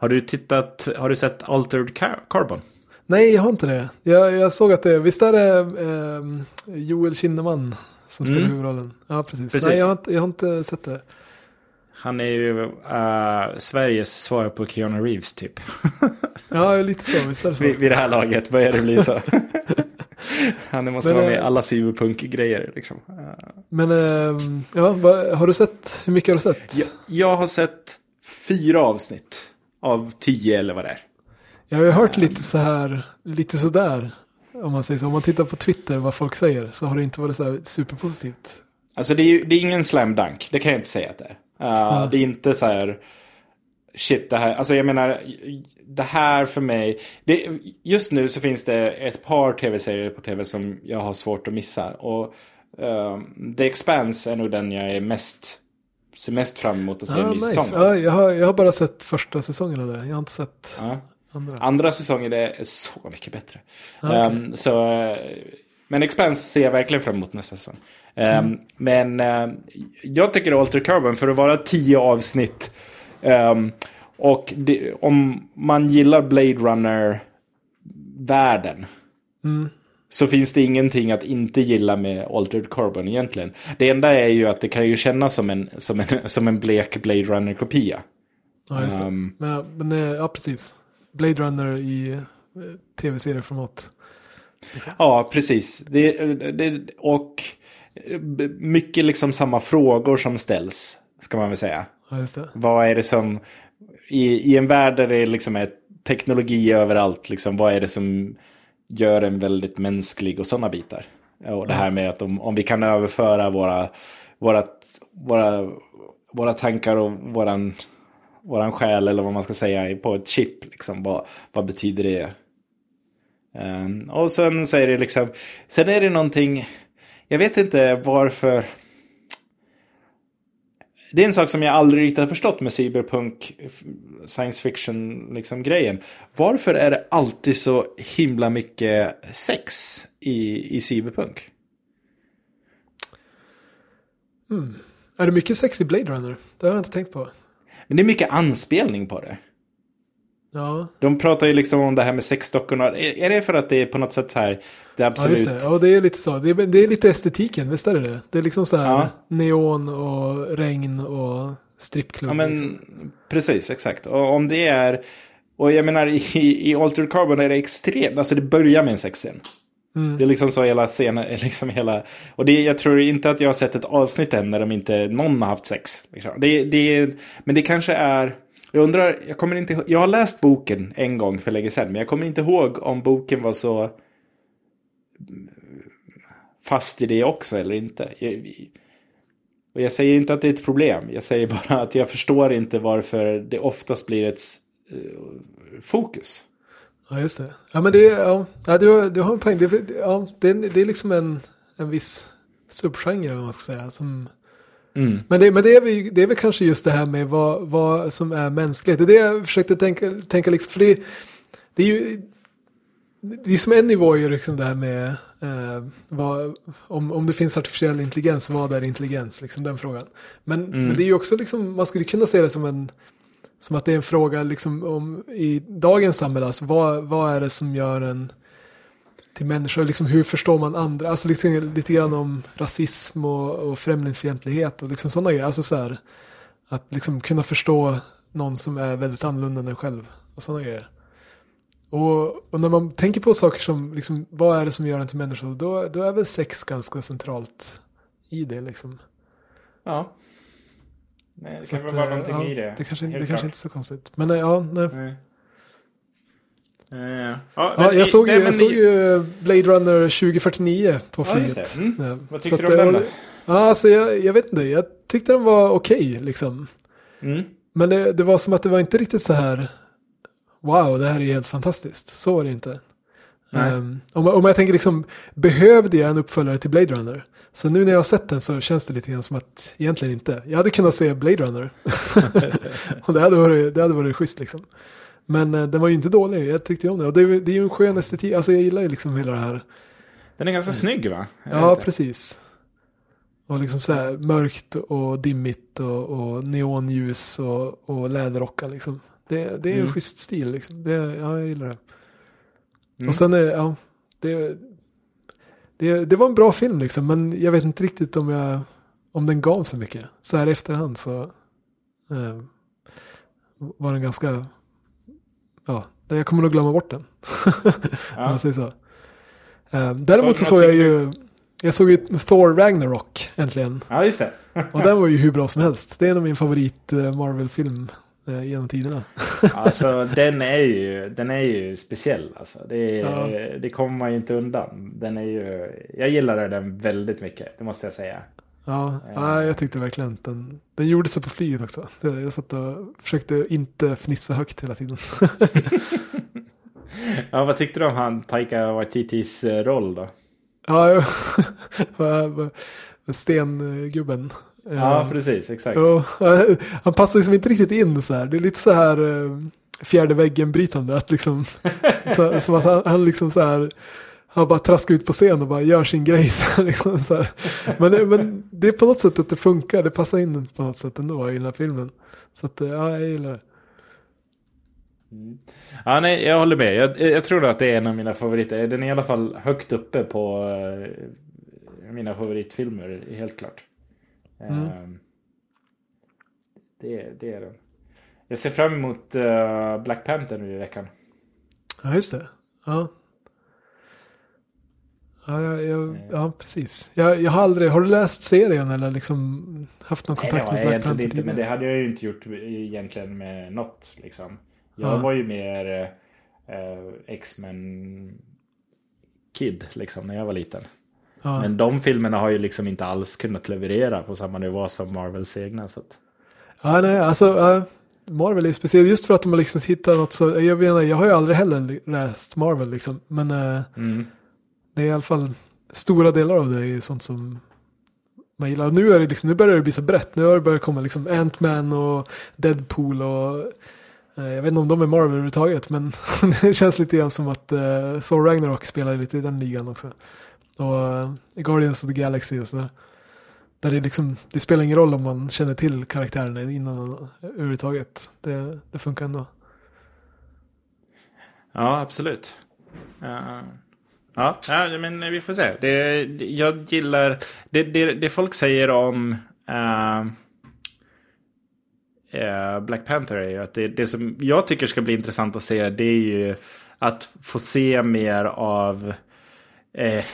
Har du tittat, har du sett Altered Car- Carbon? Nej, jag har inte det. Jag, jag såg att det, visst är det eh, Joel Kinnaman som spelar Mm. huvudrollen? Ja, precis. Precis. Nej, jag har, inte, jag har inte sett det. Han är ju uh, Sveriges svar på Keanu Reeves typ. Ja, lite så. Visst är det så. vid, vid det här laget börjar det bli så. Han måste Men, vara med i eh, alla cyberpunk-grejer. Liksom. Men eh, ja, vad, har du sett? Hur mycket har du sett? jag, jag har sett fyra avsnitt av tio eller vad det är. Jag har ju hört lite så här, lite sådär. Om man säger så. Om man tittar på Twitter vad folk säger så har det inte varit så här superpositivt. Alltså det är, ju, det är ingen slam dunk, det kan jag inte säga att det är. Uh, Det är inte så här, shit det här, alltså jag menar, det här för mig, det, just nu så finns det ett par tv-serier på tv som jag har svårt att missa. Och um, The Expanse är nog den jag är mest, ser mest fram emot att se Ja, en ny nice. säsong ja, jag, har, jag har bara sett första säsongen av det. Jag har inte sett Ja. andra. Andra säsongen är så mycket bättre. Ah, okej. Ehm, så, eh, men Expanse ser jag verkligen fram emot nästa säsong. Ehm, Mm. Men eh, jag tycker Alter Carbon för att vara tio avsnitt. ehm, och det, om man gillar Blade Runner-världen. Mm. Så finns det ingenting att inte gilla med Altered Carbon egentligen. Det enda är ju att det kan ju kännas som en, som en, som en blek Blade Runner-kopia. Ja, just det. Ehm, Men, men eh, ja, precis. Blade Runner i eh, tv-serieformat. Ja, precis. Det, det, och b- mycket liksom samma frågor som ställs, ska man väl säga. Ja, just det. Vad är det som, i, i en värld där det liksom är teknologi överallt, liksom, vad är det som gör en väldigt mänsklig och sådana bitar? Och det här med att om, om vi kan överföra våra, vårat, våra, våra tankar och våran, våran själ, eller vad man ska säga, på ett chip, liksom, vad, vad betyder det? Ehm, och sen är det liksom, sen är det någonting, jag vet inte varför. Det är en sak som jag aldrig riktigt har förstått med cyberpunk science fiction liksom grejen. Varför är det alltid så himla mycket sex i, i cyberpunk? Är det mycket sex i Blade Runner? Det har jag inte tänkt på. Men det är mycket anspelning på det. Ja, De pratar ju liksom om det här med sexdockorna. Är, är det för att det är på något sätt så här, det är ja absolut... just det. Ja, det är lite så. Det är, det är lite estetiken, visst är det det? Det är liksom så här Ja. neon och regn och strippklubb. Ja, men liksom. precis, exakt. Och om det är... Och jag menar, i, i Altered Carbon är det extremt... Alltså det börjar med en sexscen. Mm. Det är liksom så hela scenen, liksom hela... Och det, jag tror inte att jag har sett ett avsnitt än när de inte, någon har haft sex. Liksom. Det, det, men det kanske är... Jag undrar, jag kommer inte Jag har läst boken en gång för länge sedan, men jag kommer inte ihåg om boken var så fast i det också eller inte. Jag, och jag säger inte att det är ett problem. Jag säger bara att jag förstår inte varför det oftast blir ett eh, fokus. Ja, just det. Ja, men det är, ja, ja du, du har en poäng. Det, är- ja, det, är, det är liksom en, en viss subgenre, vad man ska säga. Som, Mm. men det, men det, är väl, det är väl kanske just det här med vad, vad som är mänskligt. Det är det jag försökte tänka, tänka liksom, för det, det är ju, det är som en nivå är ju liksom det här med eh, vad, om, om det finns artificiell intelligens, vad är intelligens? Liksom den frågan. Men, men det är ju också liksom, man skulle kunna se det som en, som att det är en fråga liksom om i dagens samhälle, alltså vad, vad är det som gör en till människor, liksom hur förstår man andra, alltså liksom lite grann om rasism och, och främlingsfientlighet och liksom sådana grejer, alltså så här, att liksom kunna förstå någon som är väldigt annorlunda än en själv och sådana grejer. Och, och när man tänker på saker som, liksom, vad är det som gör en till människa, då, då är väl sex ganska centralt i det liksom. Ja. Nej, det Så kan väl vara eh, någonting ja, i det. Det kanske, det kanske inte är så konstigt. Men eh, ja, nej. Nej. Eh, Ja, jag såg, ju, jag såg ju Blade Runner 2049 på flyget. Mm. Ja, Vad så tyckte du om det den då? Ja, alltså jag, jag vet inte. Jag tyckte den var okej liksom. Mm. Men det, det var som att det var inte riktigt så här. Wow, det här är helt fantastiskt. Så var det inte. Ehm, om, om jag tänker liksom, behövde jag en uppföljare till Blade Runner? Så nu när jag har sett den så känns det lite grann som att egentligen inte. Jag hade kunnat se Blade Runner. och det hade varit, det hade varit schysst liksom. Men eh, den var ju inte dålig, jag tyckte ju om den. Och det, är- det är ju en skön estetik, alltså jag gillar ju liksom hela det här. Den är ganska snygg va? Ja, inte. precis. Och liksom så här mörkt och dimmigt och, och neonljus och, och läderrockar liksom. Det, det är Mm. en schysst stil liksom. Det, ja, jag gillar det. Mm. Och sen är, ja, det, det, det var en bra film liksom. Men jag vet inte riktigt om jag, om den gav så mycket. Så här i efterhand så eh, var den ganska, ja, jag kommer nog glömma bort den. Ja. så. Eh, däremot så Så såg jag ju, jag såg ju Thor Ragnarok äntligen. ja, just det. Och den var ju hur bra som helst. Det är nog min favorit eh, Marvel-film eh, genom tiderna. Alltså den är ju, den är ju speciell alltså. Det, är, Ja. det kommer man ju inte undan. Den är ju, jag gillade den väldigt mycket, det måste jag säga. Ja, Eh. ja, jag tyckte verkligen att den, den gjorde sig på flyget också. Jag satt och försökte inte fnissa högt hela tiden. Ja, vad tyckte du om han Taika Waititis eh, roll då? ja, stengubben. Eh, Ja, precis, exakt. Ja, han passar liksom inte riktigt in så här. Det är lite så här eh, fjärde väggen brytande. Att liksom, så, som att han, han liksom så här. Han bara traskar ut på scen och bara gör sin grej. Liksom, så här. Men, men det är på något sätt att det funkar. Det passar in på något sätt ändå i den här filmen. Så att, eh, ja, jag gillar det. Ja, nej, jag håller med. Jag, jag tror att det är en av mina favoriter. Den är i alla fall högt uppe på eh, mina favoritfilmer, helt klart. Mm. Eh, det, det är den. Jag ser fram emot eh, Black Panther nu i veckan. Ja, just det. Ja. Ja, jag, jag, ja precis. Jag, jag har aldrig, har du läst serien eller liksom haft någon Nej, kontakt har med Black Panther inte, men det hade jag ju inte gjort egentligen med något. Liksom. Jag Ja. var ju mer eh, X-Men Kid liksom, när jag var liten. Ja. Men de filmerna har ju liksom inte alls kunnat leverera på samma nivå som Marvels egna. Så att... Ja, nej, alltså ja, Marvel är speciellt just för att de har liksom hittat något så, jag menar, jag har ju aldrig heller läst Marvel liksom, men eh, Mm det är i alla fall stora delar av det är sånt som man gillar. Och nu, är det liksom, nu börjar det bli så brett, nu har det börjat komma liksom Ant-Man och Deadpool och eh, jag vet inte om de är Marvel överhuvudtaget, men det känns lite grann som att eh, Thor Ragnarok spelar lite i den ligan också. Och eh, Guardians of the Galaxy och sådär. Där det, liksom, det spelar ingen roll om man känner till karaktärerna innan överhuvudtaget. Det, det funkar ändå. Ja, absolut. Uh, Ja, ja, men vi får se. Det, jag gillar det, det, det folk säger om eh, Black Panther är ju att det, det som jag tycker ska bli intressant att se det är ju att få se mer av eh,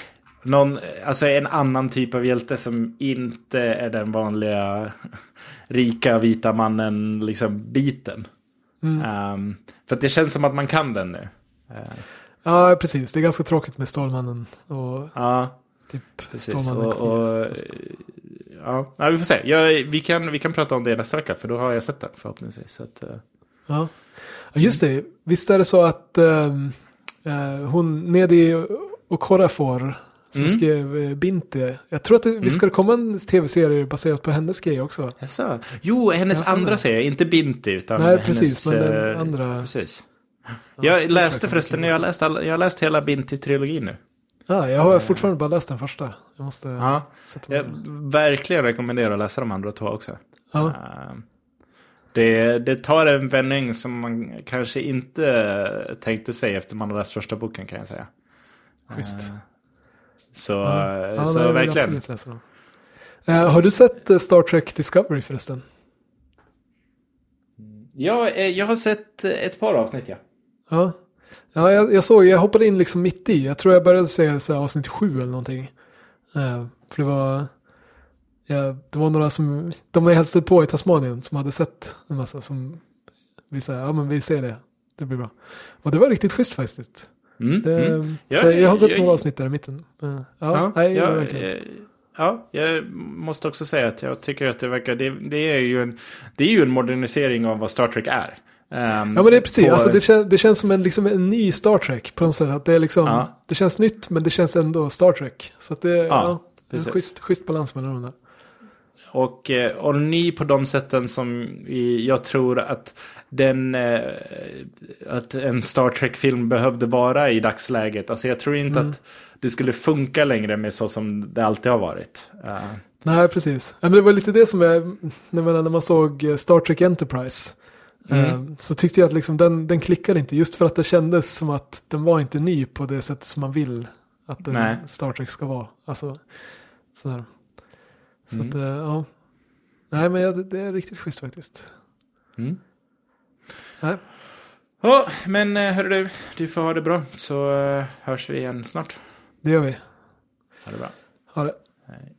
någon, alltså en annan typ av hjälte som inte är den vanliga rika vita mannen liksom biten. Mm. Ehm, för det känns som att man kan den nu. Eh, Ja, precis. Det är ganska tråkigt med Stålmannen och ja, typ precis. Stålmannen. Och, och, ja, ja, vi får se. Jag, vi, kan, vi kan prata om det nästa vecka för då har jag sett den förhoppningsvis. Så att, eh, Ja. ja, just det. Visst är det så att eh, hon, Nedi Okorafor, som Mm. skrev eh, Binti, jag tror att det, visst ska det komma en tv-serie baserat på hennes grej också? Jaså? Jo, hennes andra serie, inte Binti utan Nej, hennes... precis, men den andra- Precis. Jag läste förresten, jag har läst, alla, jag har läst hela Binti-trilogin nu. Ja, jag har fortfarande bara läst den första. Jag måste Ja, jag verkligen rekommenderar att läsa de andra två också. Ja. Eh, Det, det tar en vändning som man kanske inte tänkte sig efter man har läst första boken kan jag säga. Eh, Så, Ja, ja, så nej, verkligen. Eh, har du sett eh, Star Trek Discovery förresten? Ja, eh, jag har sett eh, ett par avsnitt ja. Ja, ja jag, jag såg, jag hoppade in liksom mitt i. Jag tror jag började se så här, avsnitt sju eller någonting. Eh, för det var, ja, det var några som, de jag hälsade på i Tasmanien som hade sett en massa som vi sa, ja men vi ser det, det blir bra. Och det var riktigt schysst faktiskt. Mm, Det, mm. så Ja, jag har sett jag- några avsnitt där i mitten. Eh, ja, Ja, nej, ja, verkligen. eh, ja, jag måste också säga att jag tycker att det verkar, det, det är ju en, det är ju en modernisering av vad Star Trek är. Ehm, Ja men det är precis, på- alltså, det, kän, det känns som en, liksom, en ny Star Trek på något sätt. Att det, är liksom, Ja. det känns nytt men det känns ändå Star Trek. Så att det, ja, ja, det är en schysst, schysst balans mellan dem där. Och, eh, och ny på de sätten som jag tror att den eh, att en Star Trek-film behövde vara i dagsläget. Alltså jag tror inte Mm. att det skulle funka längre med så som det alltid har varit. Eh, Nej, precis. Men det var lite det som jag, när man, när man såg eh, Star Trek Enterprise. Mm. Eh, Så tyckte jag att liksom den, den klickade inte. Just för att det kändes som att den var inte ny på det sättet som man vill att en Nej. Star Trek ska vara. Alltså, sådär. Så Mm. att, eh, ja. Nej, men det, är riktigt schysst faktiskt. Mm. Nej. Ja, men eh, hörru du, du får ha det bra så hörs vi igen snart. Det gör vi. Ha det bra. Ha det. Hej.